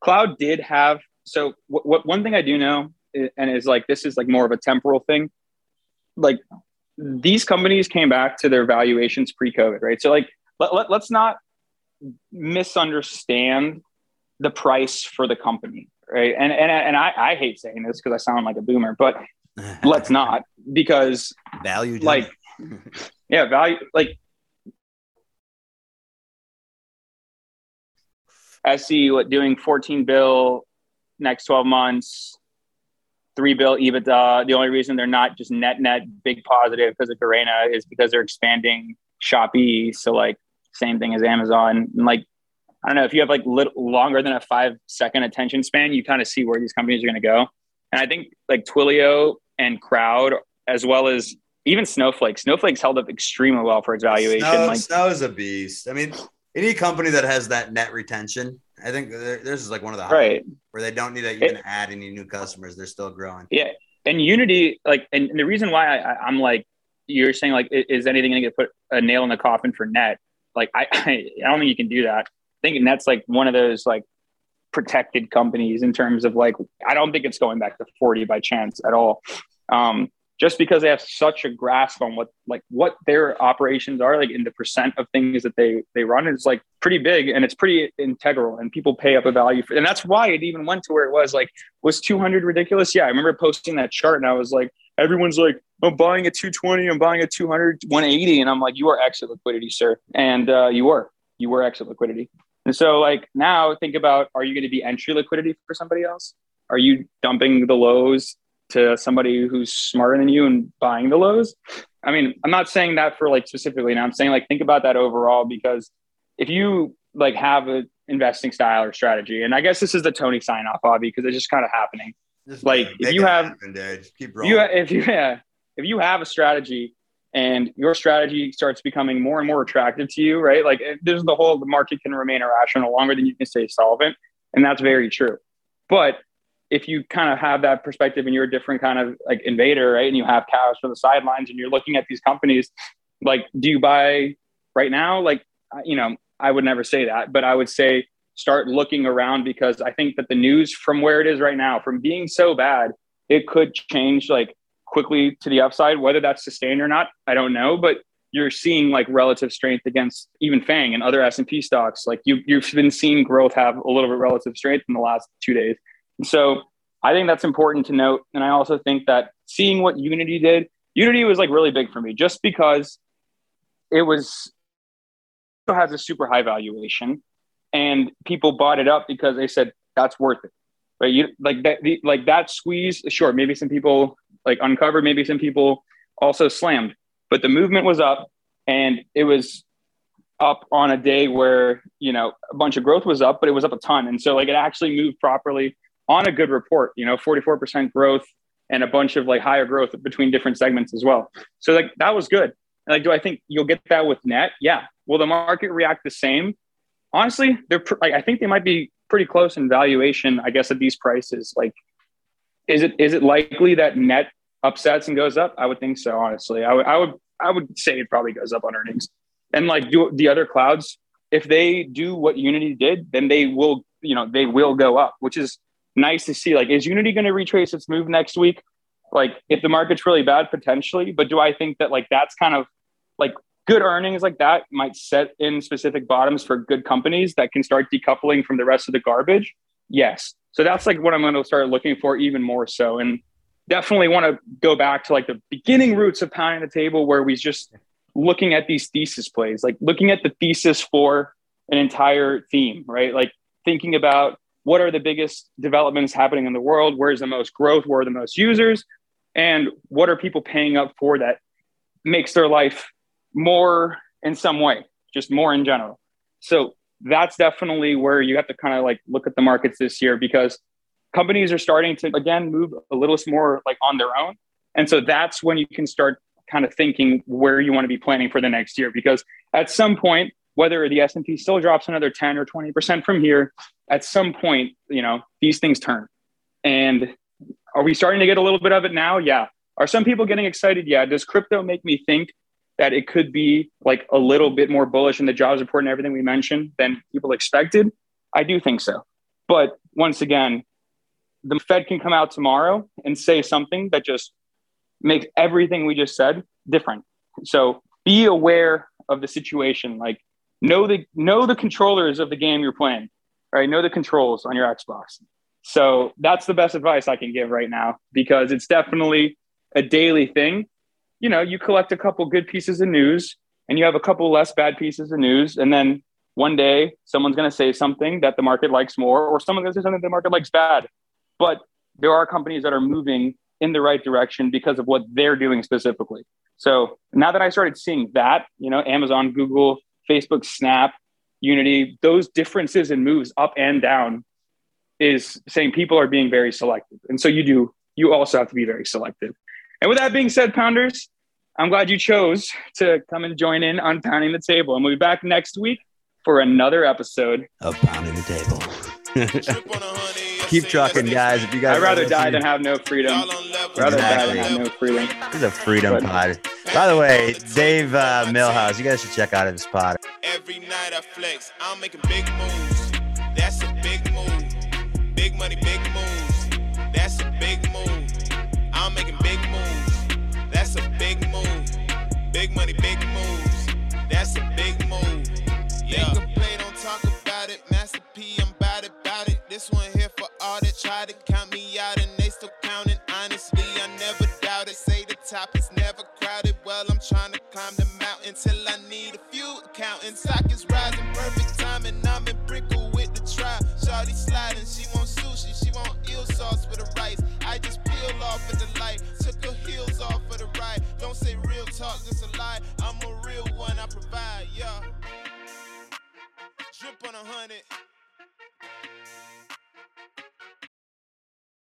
cloud did have so what, what one thing I do know and is like this is like more of a temporal thing. Like these companies came back to their valuations pre-COVID, right? So like let, let, let's not misunderstand the price for the company, right? And and and I, I hate saying this because I sound like a boomer, but let's not because value like yeah value like SE what doing 14 bill next 12 months, three bill EBITDA. The only reason they're not just net net big positive because of Garena is because they're expanding Shopee. So like same thing as Amazon. And like I don't know if you have like little longer than a five second attention span, you kind of see where these companies are going to go. And I think like Twilio and Crowd, as well as even Snowflake. Snowflake's held up extremely well for its valuation. Snow, like Snow's a beast. I mean, any company that has that net retention, I think this is like one of the right where they don't need to even it, add any new customers. They're still growing. Yeah, and Unity, like, and, and the reason why I, I'm like, you're saying like, is anything going to get put a nail in the coffin for net? Like, I, I, don't think you can do that. I think Net's like one of those like protected companies in terms of like, I don't think it's going back to 40 by chance at all. Um, just because they have such a grasp on what like what their operations are like in the percent of things that they they run is like pretty big and it's pretty integral and people pay up a value for and that's why it even went to where it was like was 200 ridiculous yeah i remember posting that chart and i was like everyone's like i'm buying a 220 i'm buying a 200 180 and i'm like you are exit liquidity sir and uh, you were you were exit liquidity and so like now think about are you going to be entry liquidity for somebody else are you dumping the lows to somebody who's smarter than you and buying the lows. I mean, I'm not saying that for like specifically now. I'm saying like think about that overall because if you like have an investing style or strategy, and I guess this is the Tony sign off, Bobby, because it's just kind of happening. Just like if you have, happen, keep rolling. You, if you yeah, if you have a strategy and your strategy starts becoming more and more attractive to you, right? Like eh, there's the whole the market can remain irrational longer than you can stay solvent, and that's very true. But if you kind of have that perspective and you're a different kind of like invader, right? And you have cows for the sidelines and you're looking at these companies, like, do you buy right now? Like, you know, I would never say that, but I would say start looking around because I think that the news from where it is right now, from being so bad, it could change like quickly to the upside. Whether that's sustained or not, I don't know. But you're seeing like relative strength against even Fang and other S and P stocks. Like you, you've been seeing growth have a little bit relative strength in the last two days. So I think that's important to note. And I also think that seeing what Unity did, Unity was like really big for me just because it was has a super high valuation and people bought it up because they said that's worth it. Right. You like that the, like that squeeze, sure, maybe some people like uncovered, maybe some people also slammed, but the movement was up and it was up on a day where you know a bunch of growth was up, but it was up a ton. And so like it actually moved properly on a good report, you know, 44% growth and a bunch of like higher growth between different segments as well. So like that was good. And Like, do I think you'll get that with net? Yeah. Will the market react the same? Honestly, they're pr- like I think they might be pretty close in valuation. I guess at these prices, like, is it is it likely that net upsets and goes up? I would think so. Honestly, I would I would I would say it probably goes up on earnings. And like do the other clouds, if they do what Unity did, then they will you know they will go up, which is nice to see. Like, is Unity going to retrace its move next week? Like, if the market's really bad, potentially. But do I think that like that's kind of like good earnings like that might set in specific bottoms for good companies that can start decoupling from the rest of the garbage? Yes. So that's like what I'm going to start looking for even more so. And definitely want to go back to like the beginning roots of pounding the table where we just looking at these thesis plays, like looking at the thesis for an entire theme, right? Like thinking about what are the biggest developments happening in the world? Where's the most growth? Where are the most users? And what are people paying up for that makes their life more in some way, just more in general? So that's definitely where you have to kind of like look at the markets this year because companies are starting to again move a little more like on their own. And so that's when you can start kind of thinking where you want to be planning for the next year because at some point whether the S&P still drops another 10 or 20% from here, at some point, you know, these things turn. And are we starting to get a little bit of it now? Yeah. Are some people getting excited? Yeah. Does crypto make me think that it could be like a little bit more bullish in the jobs report and everything we mentioned than people expected? I do think so. But once again, the Fed can come out tomorrow and say something that just makes everything we just said different. So be aware of the situation. Like know the know the controllers of the game you're playing. Right? Know the controls on your Xbox. So that's the best advice I can give right now because it's definitely a daily thing. You know, you collect a couple good pieces of news and you have a couple less bad pieces of news. And then one day someone's going to say something that the market likes more or someone's going to say something the market likes bad. But there are companies that are moving in the right direction because of what they're doing specifically. So now that i started seeing that you know amazon google facebook snap unity those differences in moves up and down is saying people are being very selective. And so you do you also have to be very selective and with that being said pounders i'm glad you chose to come and join in on pounding the table and we'll be back next week for another episode of Pounding the Table. Keep trucking, guys. If you guys, I'd rather die than have no freedom. Rather die than have no freedom. This is a freedom but, pod. By the way, Dave uh, Millhouse, you guys should check out his pod. Every night I flex, I'm making big moves. That's a big move. Big money, big moves. Big money, big moves. That's a big move. Yeah. They complain, don't talk about it. Master P, I'm bout it, bout it. This one here for all that try to count me out and they still counting. Honestly, I never doubt it. Say the top is never crowded. Well, I'm trying to climb the mountain till I need a few accountants. Stock is rising, perfect timing. I'm in brickle with the try. Shawty sliding, she want sushi, she want eel sauce with the rice. I just peel off with the light your heels off for the ride. Don't say real talk, that's a lie. I'm a real one, I provide, yeah. Drip on a hundred.